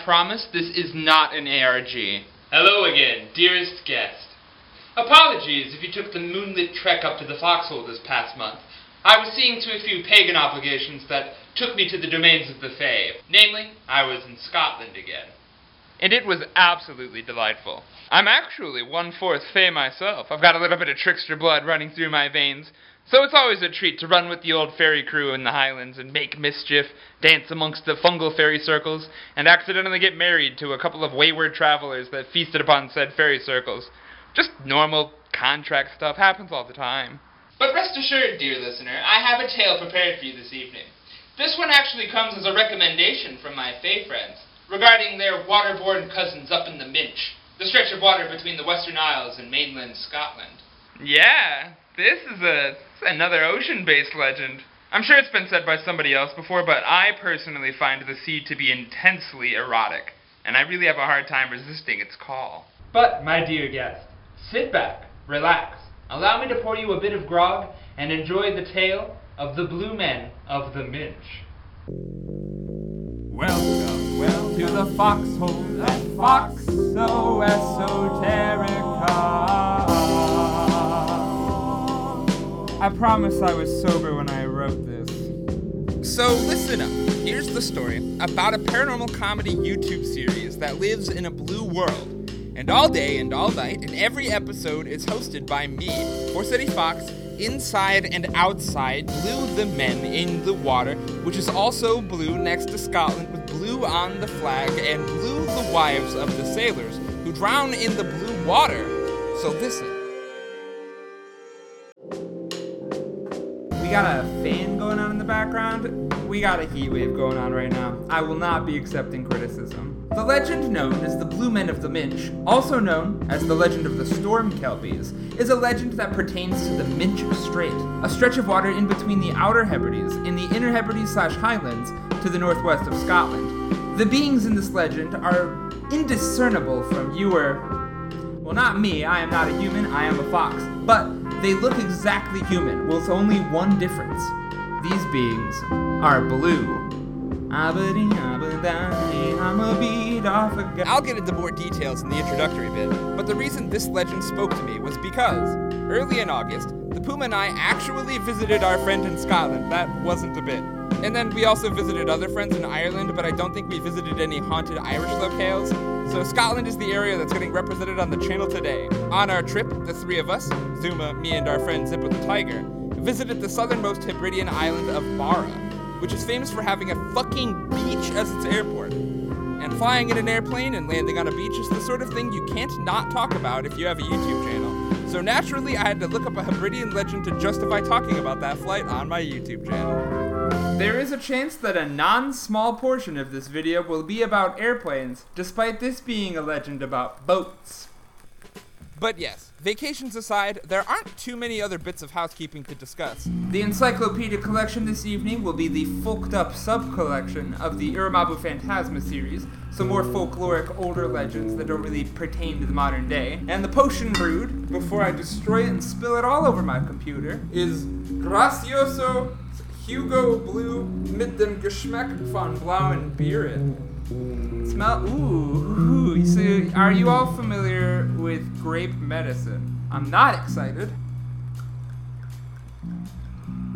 I promise this is not an ARG. Hello again, dearest guest. Apologies if you took the moonlit trek up to the foxhole this past month. I was seeing to a few pagan obligations that took me to the domains of the Fae. Namely, I was in Scotland again. And it was absolutely delightful. I'm actually one fourth Fae myself. I've got a little bit of trickster blood running through my veins. So it's always a treat to run with the old fairy crew in the Highlands and make mischief, dance amongst the fungal fairy circles, and accidentally get married to a couple of wayward travelers that feasted upon said fairy circles. Just normal contract stuff happens all the time. But rest assured, dear listener, I have a tale prepared for you this evening. This one actually comes as a recommendation from my Fae friends regarding their waterborne cousins up in the Minch, the stretch of water between the Western Isles and mainland Scotland. Yeah, this is a another ocean-based legend. I'm sure it's been said by somebody else before, but I personally find the sea to be intensely erotic, and I really have a hard time resisting its call. But, my dear guest, sit back, relax, allow me to pour you a bit of grog, and enjoy the tale of the Blue Men of the Minch. Welcome, welcome to the foxhole, that fox so esoterica. I promise I was sober when I wrote this. So listen up. Here's the story about a paranormal comedy YouTube series that lives in a blue world. And all day and all night, and every episode is hosted by me, City Fox, inside and outside, blue the men in the water, which is also blue next to Scotland, with blue on the flag, and blue the wives of the sailors who drown in the blue water. So listen. Got a fan going on in the background. We got a heat wave going on right now. I will not be accepting criticism. The legend known as the Blue Men of the Minch, also known as the legend of the Storm Kelpies, is a legend that pertains to the Minch Strait, a stretch of water in between the Outer Hebrides and the Inner Hebrides slash Highlands to the northwest of Scotland. The beings in this legend are indiscernible from you or well, not me, I am not a human, I am a fox. But they look exactly human, with only one difference. These beings are blue. I'll get into more details in the introductory bit, but the reason this legend spoke to me was because, early in August, the Puma and I actually visited our friend in Scotland. That wasn't a bit. And then we also visited other friends in Ireland, but I don't think we visited any haunted Irish locales. So Scotland is the area that's getting represented on the channel today. On our trip, the three of us, Zuma, me, and our friend Zippo the Tiger, visited the southernmost Hebridean island of Barra, which is famous for having a fucking beach as its airport. And flying in an airplane and landing on a beach is the sort of thing you can't not talk about if you have a YouTube channel. So naturally, I had to look up a Hebridean legend to justify talking about that flight on my YouTube channel. There is a chance that a non small portion of this video will be about airplanes, despite this being a legend about boats. But yes, vacations aside, there aren't too many other bits of housekeeping to discuss. The encyclopedia collection this evening will be the folked up sub collection of the Iramabu Phantasma series, some more folkloric older legends that don't really pertain to the modern day. And the potion brewed, before I destroy it and spill it all over my computer, is Gracioso Hugo Blue mit dem Geschmack von blauen Bieren. Smell. Ooh, ooh. So, are you all familiar with grape medicine? I'm not excited.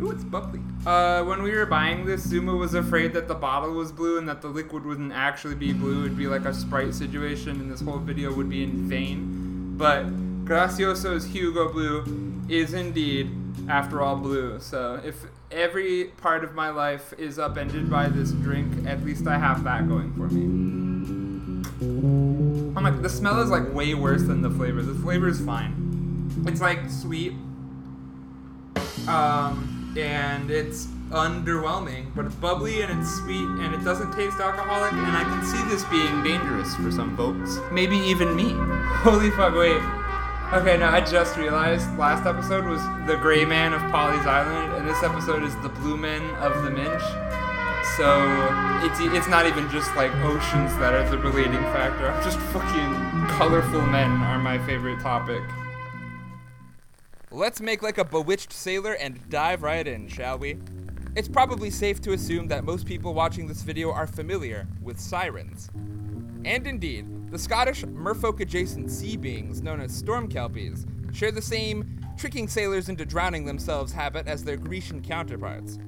Ooh, it's bubbly. Uh, when we were buying this, Zuma was afraid that the bottle was blue and that the liquid wouldn't actually be blue. It'd be like a Sprite situation, and this whole video would be in vain. But Gracioso's Hugo Blue is indeed, after all, blue. So if every part of my life is upended by this drink, at least I have that going for me. Oh my, the smell is like way worse than the flavor. The flavor is fine. It's like sweet, um, and it's underwhelming, but it's bubbly and it's sweet and it doesn't taste alcoholic. And I can see this being dangerous for some folks, maybe even me. Holy fuck! Wait. Okay, now I just realized last episode was the Gray Man of Pawleys Island, and this episode is the Blue Men of the Minch. So it's it's not even just like oceans that are the relating factor. Just fucking colorful men are my favorite topic. Let's make like a bewitched sailor and dive right in, shall we? it's probably safe to assume that most people watching this video are familiar with sirens. And indeed, the Scottish merfolk adjacent sea beings known as storm kelpies share the same tricking sailors into drowning themselves habit as their Grecian counterparts,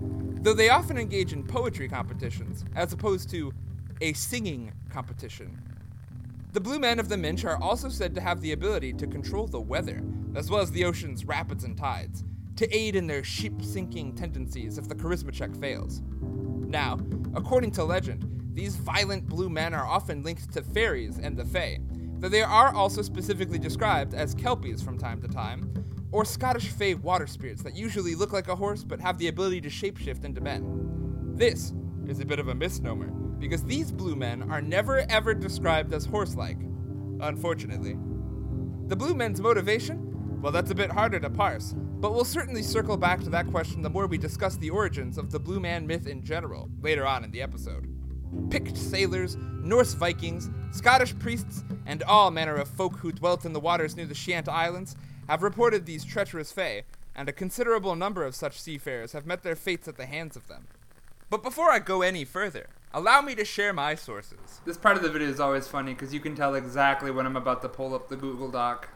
though they often engage in poetry competitions as opposed to a singing competition. The Blue Men of the Minch are also said to have the ability to control the weather, as well as the ocean's rapids and tides, to aid in their ship sinking tendencies if the charisma check fails. Now, according to legend, these violent blue men are often linked to fairies and the Fae, though they are also specifically described as kelpies from time to time, or Scottish Fae water spirits that usually look like a horse but have the ability to shapeshift into men. This is a bit of a misnomer, because these blue men are never ever described as horse like, unfortunately. The blue men's motivation? Well, that's a bit harder to parse, but we'll certainly circle back to that question the more we discuss the origins of the blue man myth in general, later on in the episode. Pict sailors, Norse Vikings, Scottish priests, and all manner of folk who dwelt in the waters near the Shiant Islands have reported these treacherous fae, and a considerable number of such seafarers have met their fates at the hands of them. But before I go any further, allow me to share my sources. This part of the video is always funny because you can tell exactly when I'm about to pull up the Google Doc.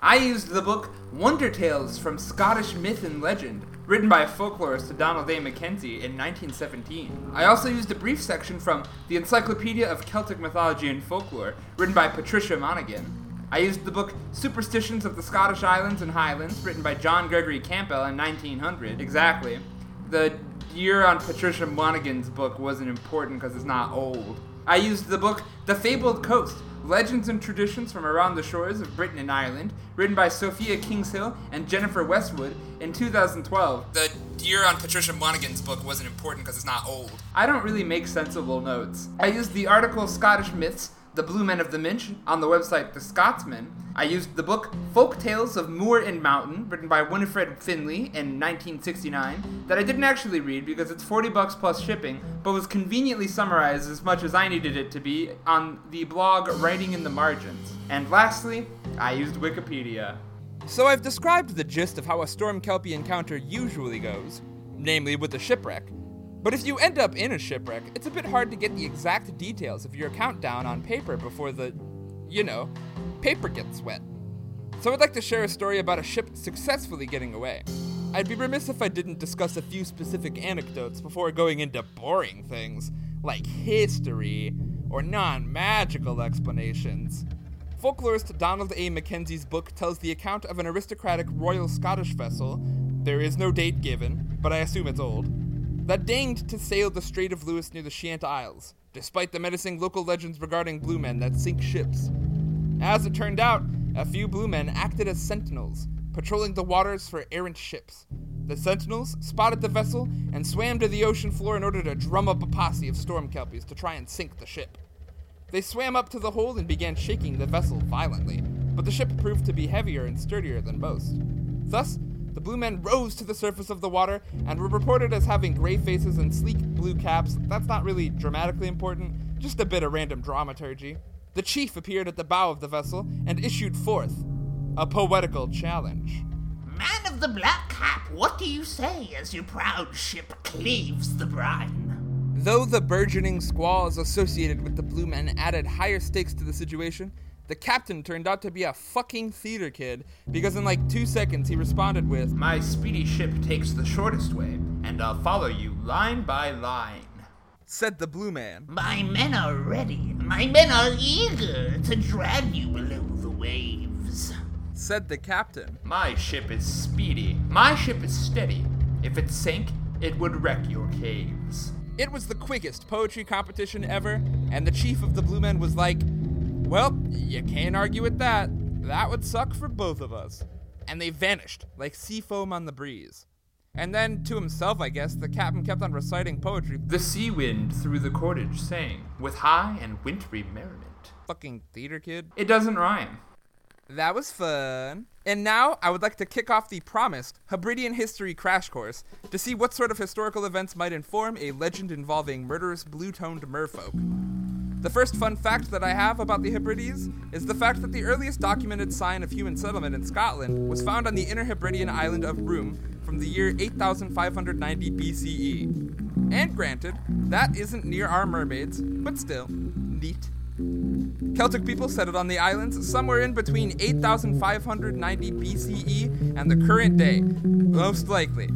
I used the book Wonder Tales from Scottish Myth and Legend, written by folklorist Donald A. Mackenzie in 1917. I also used a brief section from the Encyclopedia of Celtic Mythology and Folklore, written by Patricia Monaghan. I used the book Superstitions of the Scottish Islands and Highlands, written by John Gregorson Campbell in 1900. Exactly. The year on Patricia Monaghan's book wasn't important because it's not old. I used the book The Fabled Coast Legends and Traditions from Around the Shores of Britain and Ireland, written by Sophia Kingshill and Jennifer Westwood in 2012. The year on Patricia Monaghan's book wasn't important because it's not old. I don't really make sensible notes. I used the article Scottish Myths the Blue Men of the Minch on the website The Scotsman. I used the book Folk Tales of Moor and Mountain, written by Winifred Finlay in 1969, that I didn't actually read because it's 40 bucks plus shipping, but was conveniently summarized as much as I needed it to be on the blog Writing in the Margins. And lastly, I used Wikipedia. So I've described the gist of how a Storm Kelpie encounter usually goes, namely with a shipwreck, but if you end up in a shipwreck, it's a bit hard to get the exact details of your countdown on paper before the, you know, paper gets wet. So I'd like to share a story about a ship successfully getting away. I'd be remiss if I didn't discuss a few specific anecdotes before going into boring things, like history or non magical explanations. Folklorist Donald A. Mackenzie's book tells the account of an aristocratic Royal Scottish vessel, there is no date given, but I assume it's old, that deigned to sail the Strait of Lewis near the Shiant Isles, despite the menacing local legends regarding blue men that sink ships. As it turned out, a few blue men acted as sentinels, patrolling the waters for errant ships. The sentinels spotted the vessel and swam to the ocean floor in order to drum up a posse of storm kelpies to try and sink the ship. They swam up to the hold and began shaking the vessel violently, but the ship proved to be heavier and sturdier than most. Thus, the blue men rose to the surface of the water and were reported as having gray faces and sleek blue caps. That's not really dramatically important, just a bit of random dramaturgy. The chief appeared at the bow of the vessel and issued forth a poetical challenge. Man of the black cap, what do you say as your proud ship cleaves the brine? Though the burgeoning squalls associated with the Blue Men added higher stakes to the situation, the captain turned out to be a fucking theater kid because in like two seconds he responded with, My speedy ship takes the shortest way, and I'll follow you line by line. Said the blue man. My men are ready. My men are eager to drag you below the waves. Said the captain. My ship is speedy. My ship is steady. If it sank, it would wreck your caves. It was the quickest poetry competition ever, and the chief of the Blue Men was like, well, you can't argue with that. That would suck for both of us. And they vanished, like sea foam on the breeze. And then, to himself, I guess, the captain kept on reciting poetry. The sea wind through the cordage sang, with high and wintry merriment. Fucking theater kid. It doesn't rhyme. That was fun. And now I would like to kick off the promised Hebridean history crash course to see what sort of historical events might inform a legend involving murderous blue toned merfolk. The first fun fact that I have about the Hebrides is the fact that the earliest documented sign of human settlement in Scotland was found on the inner Hebridean island of Broome from the year 8590 BCE. And granted, that isn't near our mermaids, but still, neat. Celtic people settled on the islands somewhere in between 8590 BCE and the current day, most likely,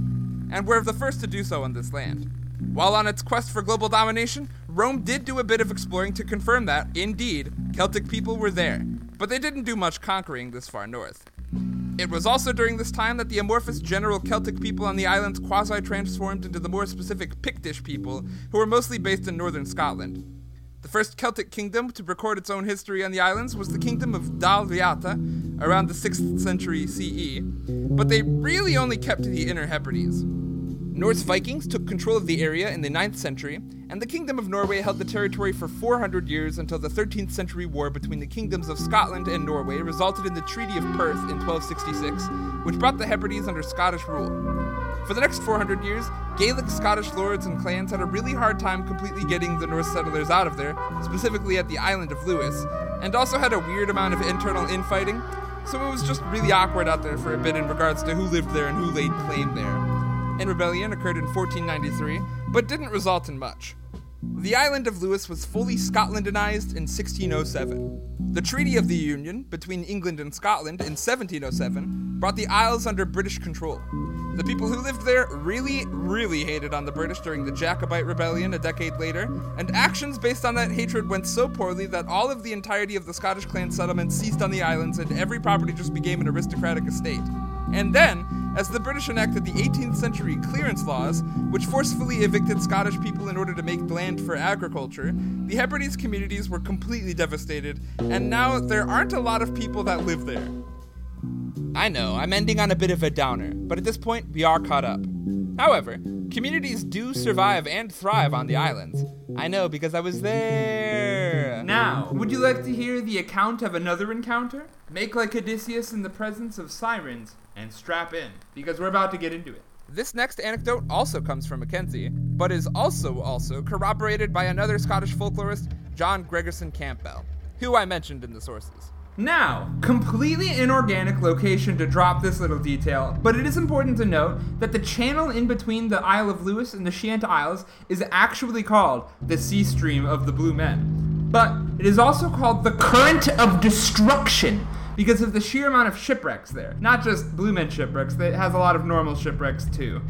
and were the first to do so on this land. While on its quest for global domination, Rome did do a bit of exploring to confirm that, indeed, Celtic people were there, but they didn't do much conquering this far north. It was also during this time that the amorphous general Celtic people on the islands quasi transformed into the more specific Pictish people, who were mostly based in northern Scotland. The first Celtic kingdom to record its own history on the islands was the kingdom of Dal Riata around the 6th century CE, but they really only kept to the Inner Hebrides. Norse Vikings took control of the area in the 9th century, and the Kingdom of Norway held the territory for 400 years until the 13th century war between the kingdoms of Scotland and Norway resulted in the Treaty of Perth in 1266, which brought the Hebrides under Scottish rule. For the next 400 years, Gaelic Scottish lords and clans had a really hard time completely getting the Norse settlers out of there, specifically at the island of Lewis, and also had a weird amount of internal infighting, so it was just really awkward out there for a bit in regards to who lived there and who laid claim there and rebellion occurred in 1493, but didn't result in much. The island of Lewis was fully Scotlandized in 1607. The Treaty of the Union between England and Scotland in 1707 brought the Isles under British control. The people who lived there really, really hated on the British during the Jacobite Rebellion a decade later, and actions based on that hatred went so poorly that all of the entirety of the Scottish clan settlements ceased on the islands and every property just became an aristocratic estate. And then, as the British enacted the 18th century clearance laws, which forcefully evicted Scottish people in order to make land for agriculture, the Hebrides communities were completely devastated, and now there aren't a lot of people that live there. I know, I'm ending on a bit of a downer, but at this point, we are caught up. However, communities do survive and thrive on the islands. I know because I was there. Now, would you like to hear the account of another encounter? Make like Odysseus in the presence of sirens and strap in, because we're about to get into it. This next anecdote also comes from Mackenzie, but is also also corroborated by another Scottish folklorist, John Gregorson Campbell, who I mentioned in the sources. Now, completely inorganic location to drop this little detail, but it is important to note that the channel in between the Isle of Lewis and the Shiant Isles is actually called the Sea Stream of the Blue Men. But it is also called the Current of Destruction because of the sheer amount of shipwrecks there. Not just Blue Men shipwrecks, it has a lot of normal shipwrecks too.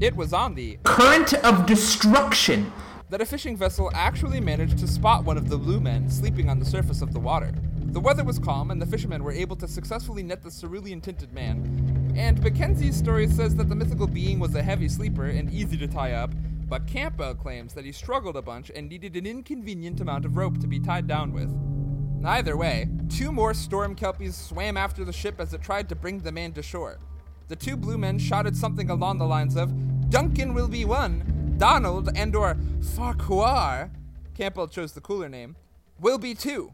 It was on the Current of Destruction that a fishing vessel actually managed to spot one of the blue men sleeping on the surface of the water. The weather was calm, and the fishermen were able to successfully net the cerulean tinted man. And Mackenzie's story says that the mythical being was a heavy sleeper and easy to tie up, but Campbell claims that he struggled a bunch and needed an inconvenient amount of rope to be tied down with. Either way, two more storm kelpies swam after the ship as it tried to bring the man to shore. The two blue men shouted something along the lines of, Duncan will be one, Donald and or Farquhar, Campbell chose the cooler name, will be two.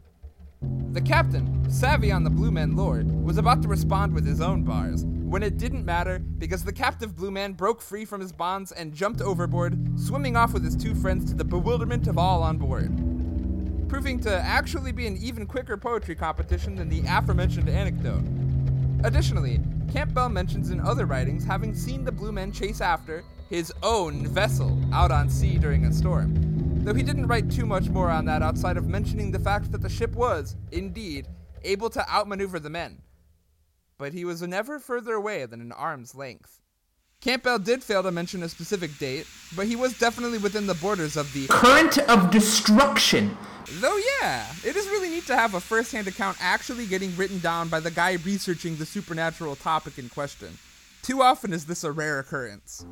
The captain, savvy on the Blue Men lore, was about to respond with his own bars, when it didn't matter because the captive Blue Man broke free from his bonds and jumped overboard, swimming off with his two friends to the bewilderment of all on board. Proving to actually be an even quicker poetry competition than the aforementioned anecdote. Additionally, Campbell mentions in other writings having seen the Blue Men chase after his own vessel out on sea during a storm though he didn't write too much more on that outside of mentioning the fact that the ship was, indeed, able to outmaneuver the men. But he was never further away than an arm's length. Campbell did fail to mention a specific date, but he was definitely within the borders of the current of destruction. Though, yeah, it is really neat to have a first hand account actually getting written down by the guy researching the supernatural topic in question. Too often is this a rare occurrence.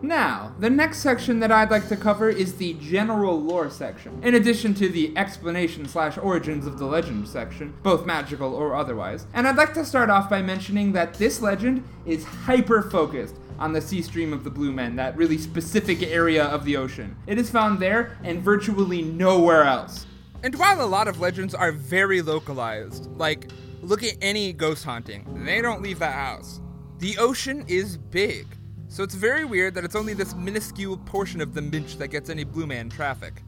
Now, the next section that I'd like to cover is the general lore section, in addition to the explanation slash origins of the legend section, both magical or otherwise. And I'd like to start off by mentioning that this legend is hyper focused on the sea stream of the Blue Men, that really specific area of the ocean. It is found there and virtually nowhere else. And while a lot of legends are very localized, like look at any ghost haunting, they don't leave that house. The ocean is big. So it's very weird that it's only this minuscule portion of the Minch that gets any Blue Man traffic.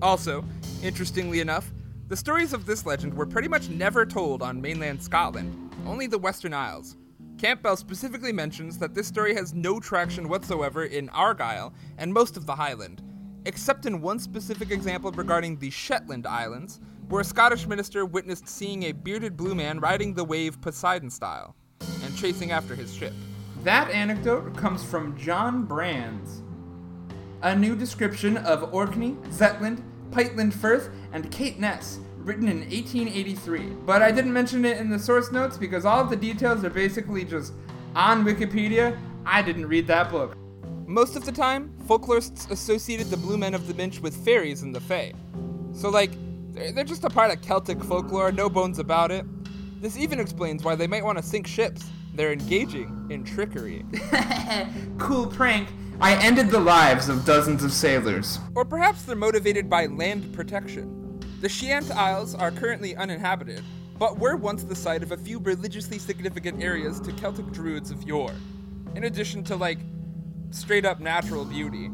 Also, interestingly enough, the stories of this legend were pretty much never told on mainland Scotland, only the Western Isles. Campbell specifically mentions that this story has no traction whatsoever in Argyll and most of the Highland, except in one specific example regarding the Shetland Islands, where a Scottish minister witnessed seeing a bearded blue man riding the wave Poseidon style and chasing after his ship. That anecdote comes from John Brands. A new description of Orkney, Zetland, Pightland Firth, and Caithness, written in 1883. But I didn't mention it in the source notes because all of the details are basically just on Wikipedia. I didn't read that book. Most of the time, folklorists associated the Blue Men of the Minch with fairies and the Fae. So, like, they're, they're just a part of Celtic folklore, no bones about it. This even explains why they might want to sink ships. They're engaging in trickery. cool prank. I ended the lives of dozens of sailors. Or perhaps they're motivated by land protection. The Shiant Isles are currently uninhabited, but were once the site of a few religiously significant areas to Celtic druids of yore, in addition to, like, straight up natural beauty.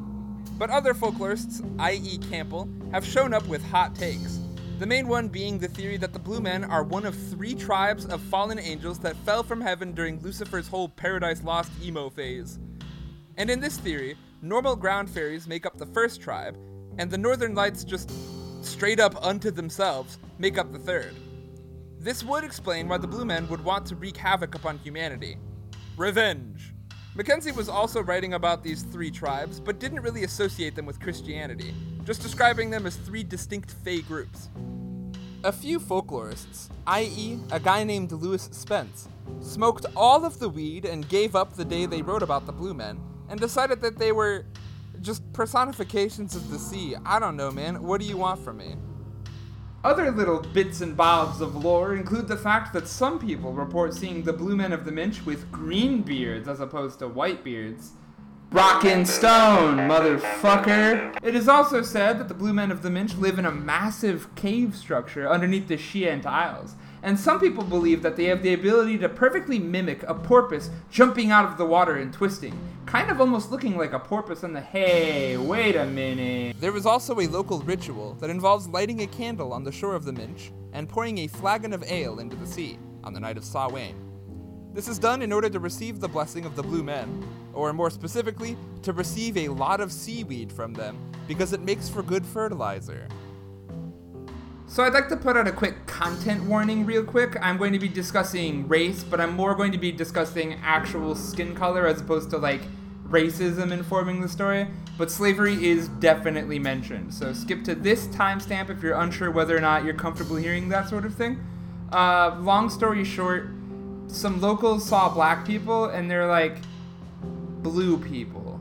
But other folklorists, i.e., Campbell, have shown up with hot takes. The main one being the theory that the Blue Men are one of three tribes of fallen angels that fell from heaven during Lucifer's whole Paradise Lost emo phase. And in this theory, normal ground fairies make up the first tribe, and the Northern Lights just straight up unto themselves make up the third. This would explain why the Blue Men would want to wreak havoc upon humanity. Revenge. Mackenzie was also writing about these three tribes, but didn't really associate them with Christianity, just describing them as three distinct Fey groups. A few folklorists, i.e., a guy named Lewis Spence, smoked all of the weed and gave up the day they wrote about the Blue Men, and decided that they were just personifications of the sea. I don't know, man. What do you want from me? Other little bits and bobs of lore include the fact that some people report seeing the Blue Men of the Minch with green beards as opposed to white beards. Rockin' stone, motherfucker! It is also said that the Blue Men of the Minch live in a massive cave structure underneath the Shiant Isles, and some people believe that they have the ability to perfectly mimic a porpoise jumping out of the water and twisting, kind of almost looking like a porpoise on the hey, wait a minute. There was also a local ritual that involves lighting a candle on the shore of the Minch and pouring a flagon of ale into the sea on the night of Samhain. This is done in order to receive the blessing of the Blue Men, or more specifically, to receive a lot of seaweed from them, because it makes for good fertilizer. So I'd like to put out a quick content warning real quick. I'm going to be discussing race, but I'm more going to be discussing actual skin color as opposed to like racism informing the story. But slavery is definitely mentioned. So skip to this timestamp if you're unsure whether or not you're comfortable hearing that sort of thing. Uh, long story short, some locals saw black people and they're like blue people.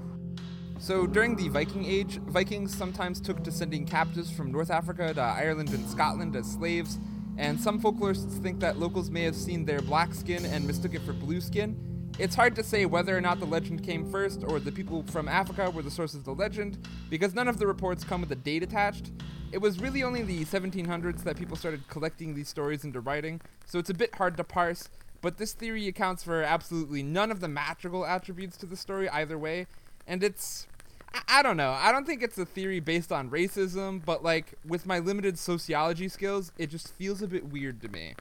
So during the Viking Age, Vikings sometimes took to sending captives from North Africa to Ireland and Scotland as slaves, and some folklorists think that locals may have seen their black skin and mistook it for blue skin. It's hard to say whether or not the legend came first or the people from Africa were the source of the legend, because none of the reports come with a date attached. It was really only the 1700s that people started collecting these stories into writing, so it's a bit hard to parse, but this theory accounts for absolutely none of the magical attributes to the story either way, and it's I, I don't know. I don't think it's a theory based on racism, but like with my limited sociology skills, it just feels a bit weird to me.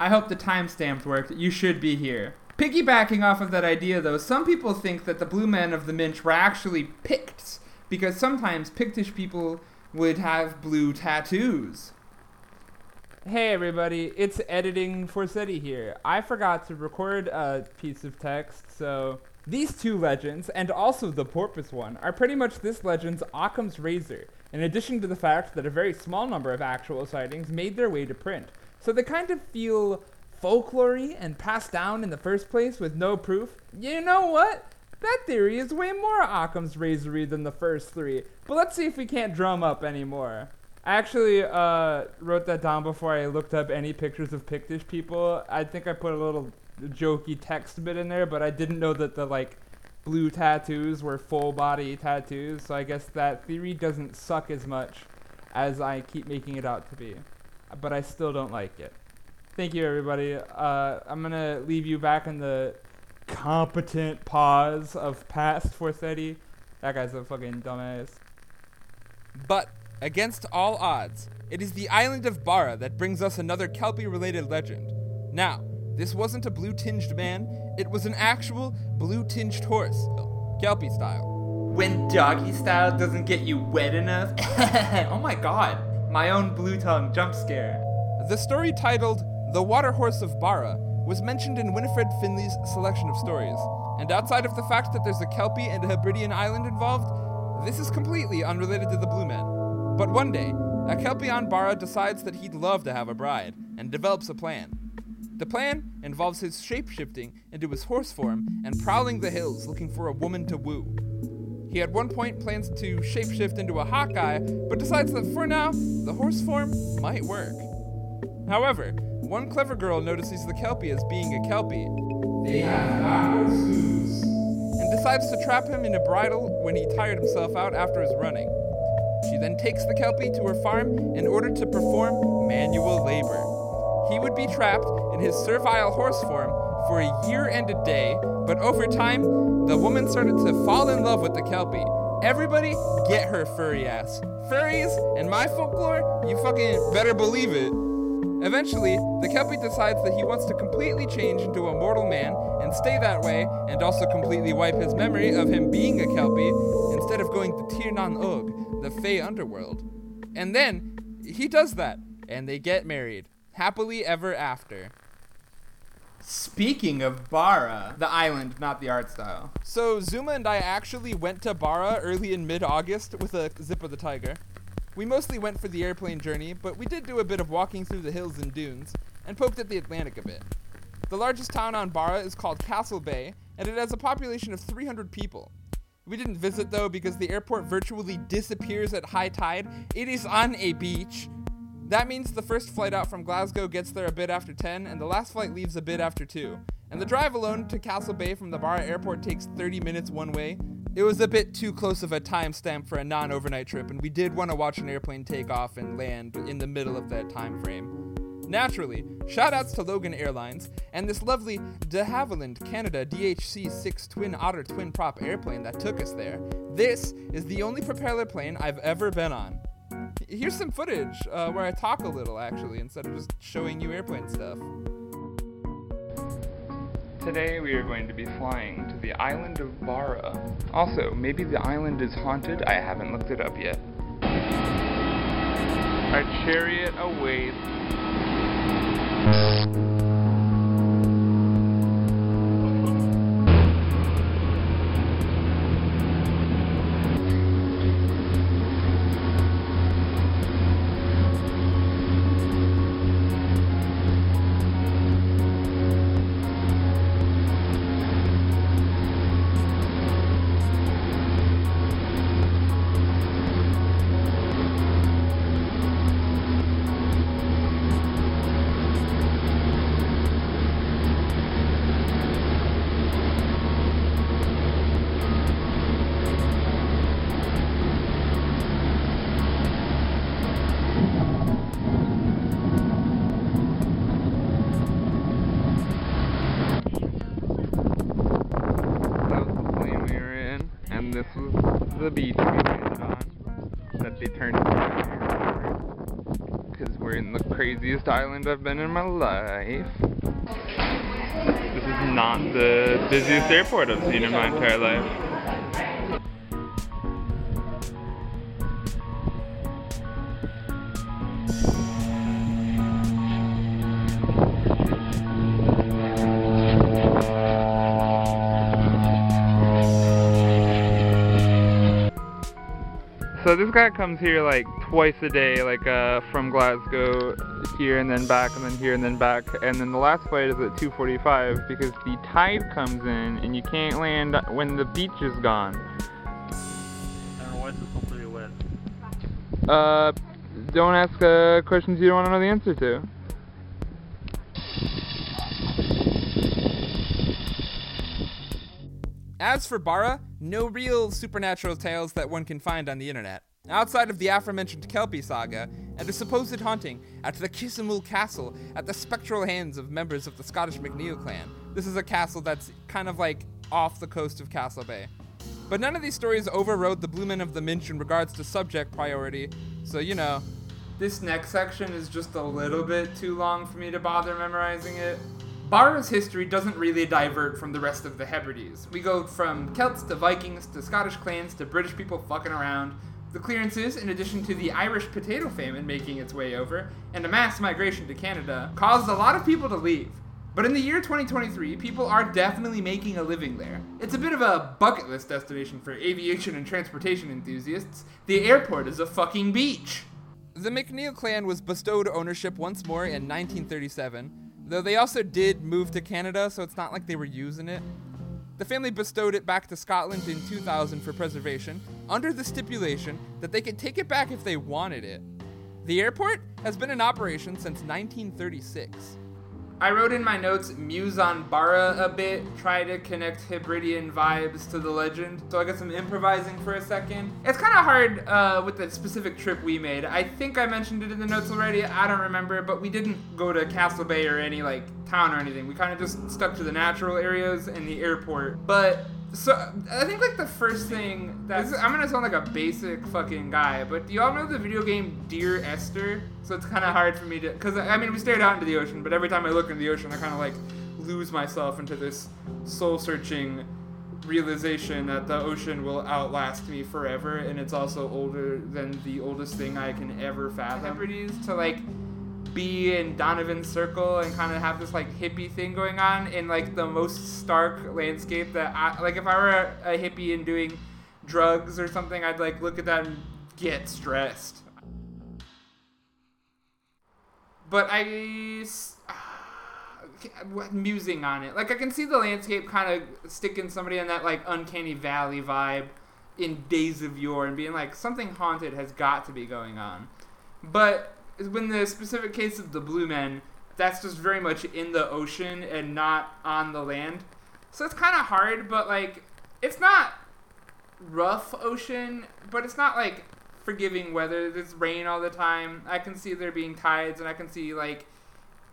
I hope the timestamp worked. You should be here. Piggybacking off of that idea, though, some people think that the Blue Men of the Minch were actually Picts, because sometimes Pictish people would have blue tattoos. Hey everybody, it's editing Forseti here. I forgot to record a piece of text, so these two legends, and also the porpoise one, are pretty much this legend's Occam's razor, in addition to the fact that a very small number of actual sightings made their way to print. So they kind of feel folklore and passed down in the first place with no proof. You know what? That theory is way more Occam's razory than the first three, but let's see if we can't drum up any more. I actually uh, wrote that down before I looked up any pictures of Pictish people. I think I put a little jokey text bit in there, but I didn't know that the like blue tattoos were full body tattoos. So I guess that theory doesn't suck as much as I keep making it out to be. But I still don't like it. Thank you, everybody. Uh, I'm gonna leave you back in the competent pause of past Forseti. That guy's a fucking dumbass. But against all odds, it is the island of Barra that brings us another Kelpie related legend. Now, This wasn't a blue tinged man, it was an actual blue tinged horse, Kelpie style. When doggy style doesn't get you wet enough. oh my god. My own blue tongue jump scare. The story titled The Water Horse of Barra was mentioned in Winifred Finlay's selection of stories, and outside of the fact that there's a Kelpie and a Hebridean island involved, this is completely unrelated to the Blue Men. But one day, a Kelpie on Barra decides that he'd love to have a bride, and develops a plan. The plan involves his shapeshifting into his horse form and prowling the hills looking for a woman to woo. He at one point plans to shapeshift into a Hawkeye, but decides that for now, the horse form might work. However, one clever girl notices the Kelpie as being a Kelpie. They have backwards hooves. And decides to trap him in a bridle when he tired himself out after his running. She then takes the Kelpie to her farm in order to perform manual labor. He would be trapped in his servile horse form for a year and a day, but over time, the woman started to fall in love with the Kelpie. Everybody get her furry ass. Furries and my folklore, you fucking better believe it. Eventually, the Kelpie decides that he wants to completely change into a mortal man and stay that way, and also completely wipe his memory of him being a Kelpie instead of going to Tir Nan Og, the Fey underworld. And then, he does that, and they get married. Happily ever after. Speaking of Bara, the island, not the art style. So, Zuma and I actually went to Barra early in mid August with a Zippo the Tiger. We mostly went for the airplane journey, but we did do a bit of walking through the hills and dunes, and poked at the Atlantic a bit. The largest town on Barra is called Castle Bay, and it has a population of 300 people. We didn't visit though because the airport virtually disappears at high tide. It is on a beach. That means the first flight out from Glasgow gets there a bit after 10, and the last flight leaves a bit after 2. And the drive alone to Castle Bay from the Barra airport takes 30 minutes one way. It was a bit too close of a timestamp for a non overnight trip, and we did want to watch an airplane take off and land in the middle of that time frame. Naturally, shoutouts to Logan Airlines and this lovely de Havilland Canada DHC 6 twin otter twin prop airplane that took us there. This is the only propeller plane I've ever been on. Here's some footage uh, where I talk a little actually instead of just showing you airplane stuff. Today we are going to be flying to the island of Barra. Also, maybe the island is haunted. I haven't looked it up yet. Our chariot awaits. Island I've been in my life. This is not the busiest airport I've seen in my entire life. So this guy comes here like twice a day, like uh, from Glasgow here and then back and then here and then back. And then the last flight is at 2:45 because the tide comes in and you can't land when the beach is gone. I don't it's completely wet. Uh, don't ask uh, questions you don't want to know the answer to. As for Barra, no real supernatural tales that one can find on the internet. Outside of the aforementioned Kelpie saga and a supposed haunting at the Kisimul Castle at the spectral hands of members of the Scottish MacNeil clan. This is a castle that's kind of like off the coast of Castle Bay. But none of these stories overrode the Blue Men of the Minch in regards to subject priority, so you know, This next section is just a little bit too long for me to bother memorizing it, Barra's history doesn't really divert from the rest of the Hebrides. We go from Celts to Vikings to Scottish clans to British people fucking around. The clearances, in addition to the Irish potato famine making its way over, and a mass migration to Canada, caused a lot of people to leave. But in the year 2023, people are definitely making a living there. It's a bit of a bucket list destination for aviation and transportation enthusiasts. The airport is a fucking beach. The MacNeil clan was bestowed ownership once more in 1937, though they also did move to Canada, so it's not like they were using it. The family bestowed it back to Scotland in 2000 for preservation, under the stipulation that they could take it back if they wanted it. The airport has been in operation since 1936. I wrote in my notes muse on Barra a bit, try to connect Hebridean vibes to the legend. So I got some improvising for a second. It's kind of hard uh, with the specific trip we made. I think I mentioned it in the notes already. I don't remember, but we didn't go to Castle Bay or any like town or anything. We kind of just stuck to the natural areas and the airport. But so I think like the first thing that I'm gonna sound like a basic fucking guy, but do y'all know the video game Dear Esther? So it's kind of hard for me to, cause I mean we stared out into the ocean, but every time I look into the ocean, I kind of like lose myself into this soul-searching realization that the ocean will outlast me forever, and it's also older than the oldest thing I can ever fathom. Hebrides to like be in Donovan's circle and kind of have this like hippie thing going on in like the most stark landscape that I like if I were a, a hippie and doing drugs or something I'd like look at that and get stressed. But I musing on it. Like I can see the landscape kind of sticking somebody in that like uncanny valley vibe in Days of Yore and being like something haunted has got to be going on. But when the specific case of the Blue Men, that's just very much in the ocean and not on the land. So it's kind of hard, but like it's not rough ocean, but it's not like forgiving weather. There's rain all the time. I can see there being tides, and I can see like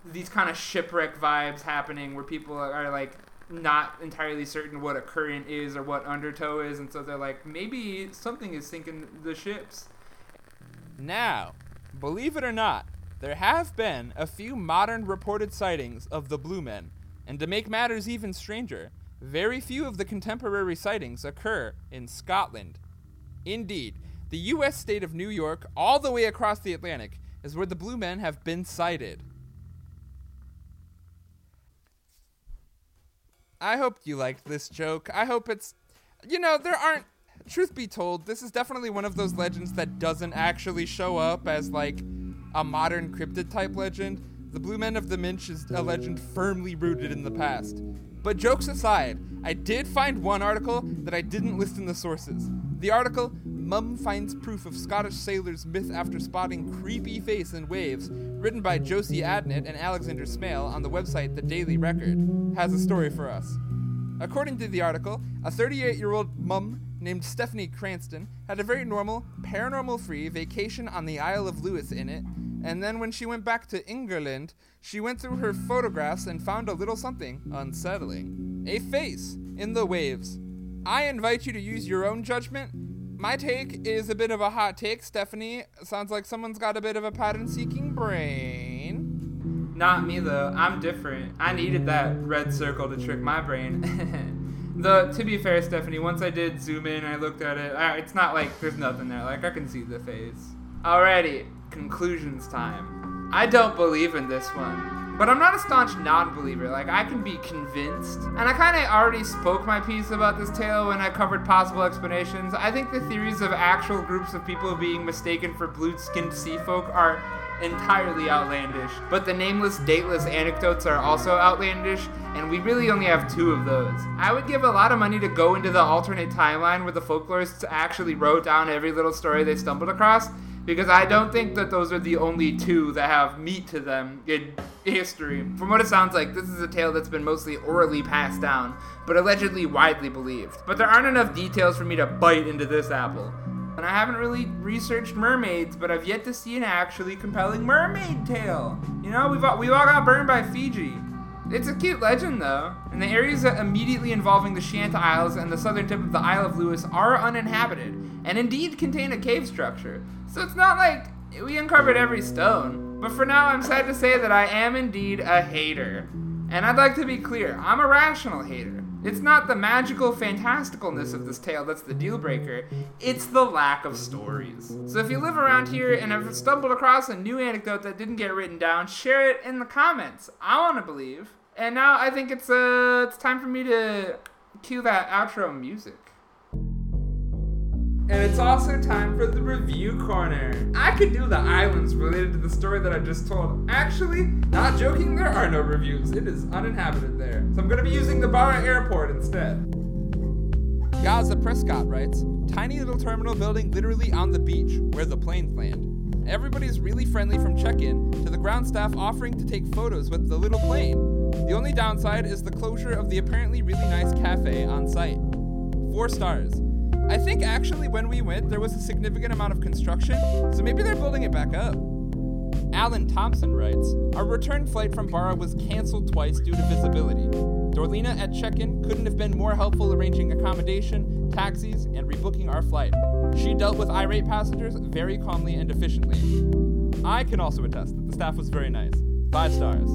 these kind of shipwreck vibes happening where people are like not entirely certain what a current is or what undertow is, and so they're like, maybe something is sinking the ships. Now, believe it or not, there have been a few modern reported sightings of the Blue Men, and to make matters even stranger, very few of the contemporary sightings occur in Scotland. Indeed, the U.S. state of New York, all the way across the Atlantic, is where the Blue Men have been sighted. I hope you liked this joke. I hope it's. You know, there aren't. Truth be told, this is definitely one of those legends that doesn't actually show up as, like, a modern cryptid type legend. The Blue Men of the Minch is a legend firmly rooted in the past. But jokes aside, I did find one article that I didn't list in the sources. The article, Mum Finds Proof of Scottish Sailor's Myth After Spotting Creepy Face in Waves, written by Josie Adnett and Alexander Smale on the website The Daily Record, has a story for us. According to the article, a 38 year old mum named Stephanie Cranston had a very normal, paranormal free vacation on the Isle of Lewis in it, and then when she went back to England, she went through her photographs and found a little something unsettling a face in the waves. I invite you to use your own judgment. My take is a bit of a hot take, Stephanie. Sounds like someone's got a bit of a pattern seeking brain. Not me though. I'm different. I needed that red circle to trick my brain. the to be fair, Stephanie, once I did zoom in, I looked at it. I, it's not like there's nothing there. Like I can see the face. Alrighty, conclusions time. I don't believe in this one. But I'm not a staunch non-believer. Like I can be convinced. And I kind of already spoke my piece about this tale when I covered possible explanations. I think the theories of actual groups of people being mistaken for blue-skinned sea folk are entirely outlandish. But the nameless, dateless anecdotes are also outlandish, and we really only have two of those. I would give a lot of money to go into the alternate timeline where the folklorists actually wrote down every little story they stumbled across, because I don't think that those are the only two that have meat to them in history. From what it sounds like, this is a tale that's been mostly orally passed down, but allegedly widely believed. But there aren't enough details for me to bite into this apple. And I haven't really researched mermaids, but I've yet to see an actually compelling mermaid tale. You know, we've all, we've all got burned by Fiji. It's a cute legend, though, and the areas immediately involving the Shiant Isles and the southern tip of the Isle of Lewis are uninhabited, and indeed contain a cave structure. So it's not like we uncovered every stone. But for now, I'm sad to say that I am indeed a hater. And And I'd like to be clear, I'm a rational hater. It's not the magical fantasticalness of this tale that's the deal breaker, it's the lack of stories. So if you live around here and have stumbled across a new anecdote that didn't get written down, share it in the comments. I want to believe. And now I think it's uh it's time for me to cue that outro music. And it's also time for the review corner. I could do the islands related to the story that I just told. Actually, not joking, there are no reviews. It is uninhabited there. So I'm gonna be using the Barra Airport instead. Gaza Prescott writes Tiny little terminal building literally on the beach, where the planes land. Everybody's really friendly from check in to the ground staff offering to take photos with the little plane. The only downside is the closure of the apparently really nice cafe on site. Four stars. I think actually when we went, there was a significant amount of construction, so maybe they're building it back up. Alan Thompson writes Our return flight from Barra was canceled twice due to visibility. Dorlina at check in couldn't have been more helpful arranging accommodation, taxis, and rebooking our flight. She dealt with irate passengers very calmly and efficiently. I can also attest that the staff was very nice. Five stars.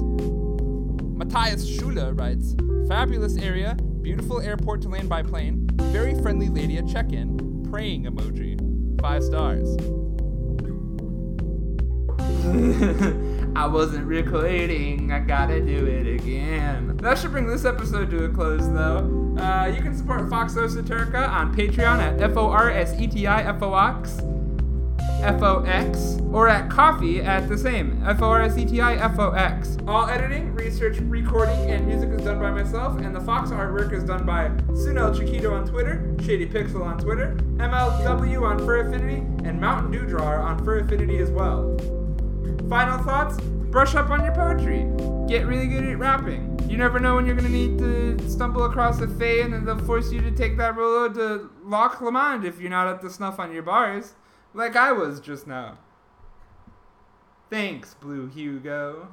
Matthias Schuler writes Fabulous area, beautiful airport to land by plane, very friendly lady at check in, praying emoji. Five stars. I wasn't recording. I gotta do it again. That should bring this episode to a close, though. Uh, you can support Foxxo Esoterica on Patreon at F O R S E T I F O X. F O X, or at KoFi at the same F O R S E T I F O X. All editing, research, recording, and music is done by myself, and the Fox artwork is done by Sunel Chiquito on Twitter, Shady Pixel on Twitter, MLW on Fur Affinity, and Mountain Dew Drawer on Fur Affinity as well. Final thoughts? Brush up on your poetry. Get really good at rapping. You never know when you're gonna need to stumble across a fae and then they'll force you to take that Rolo to Loch Lomond if you're not up to snuff on your bars. Like I was just now. Thanks, Blue Hugo.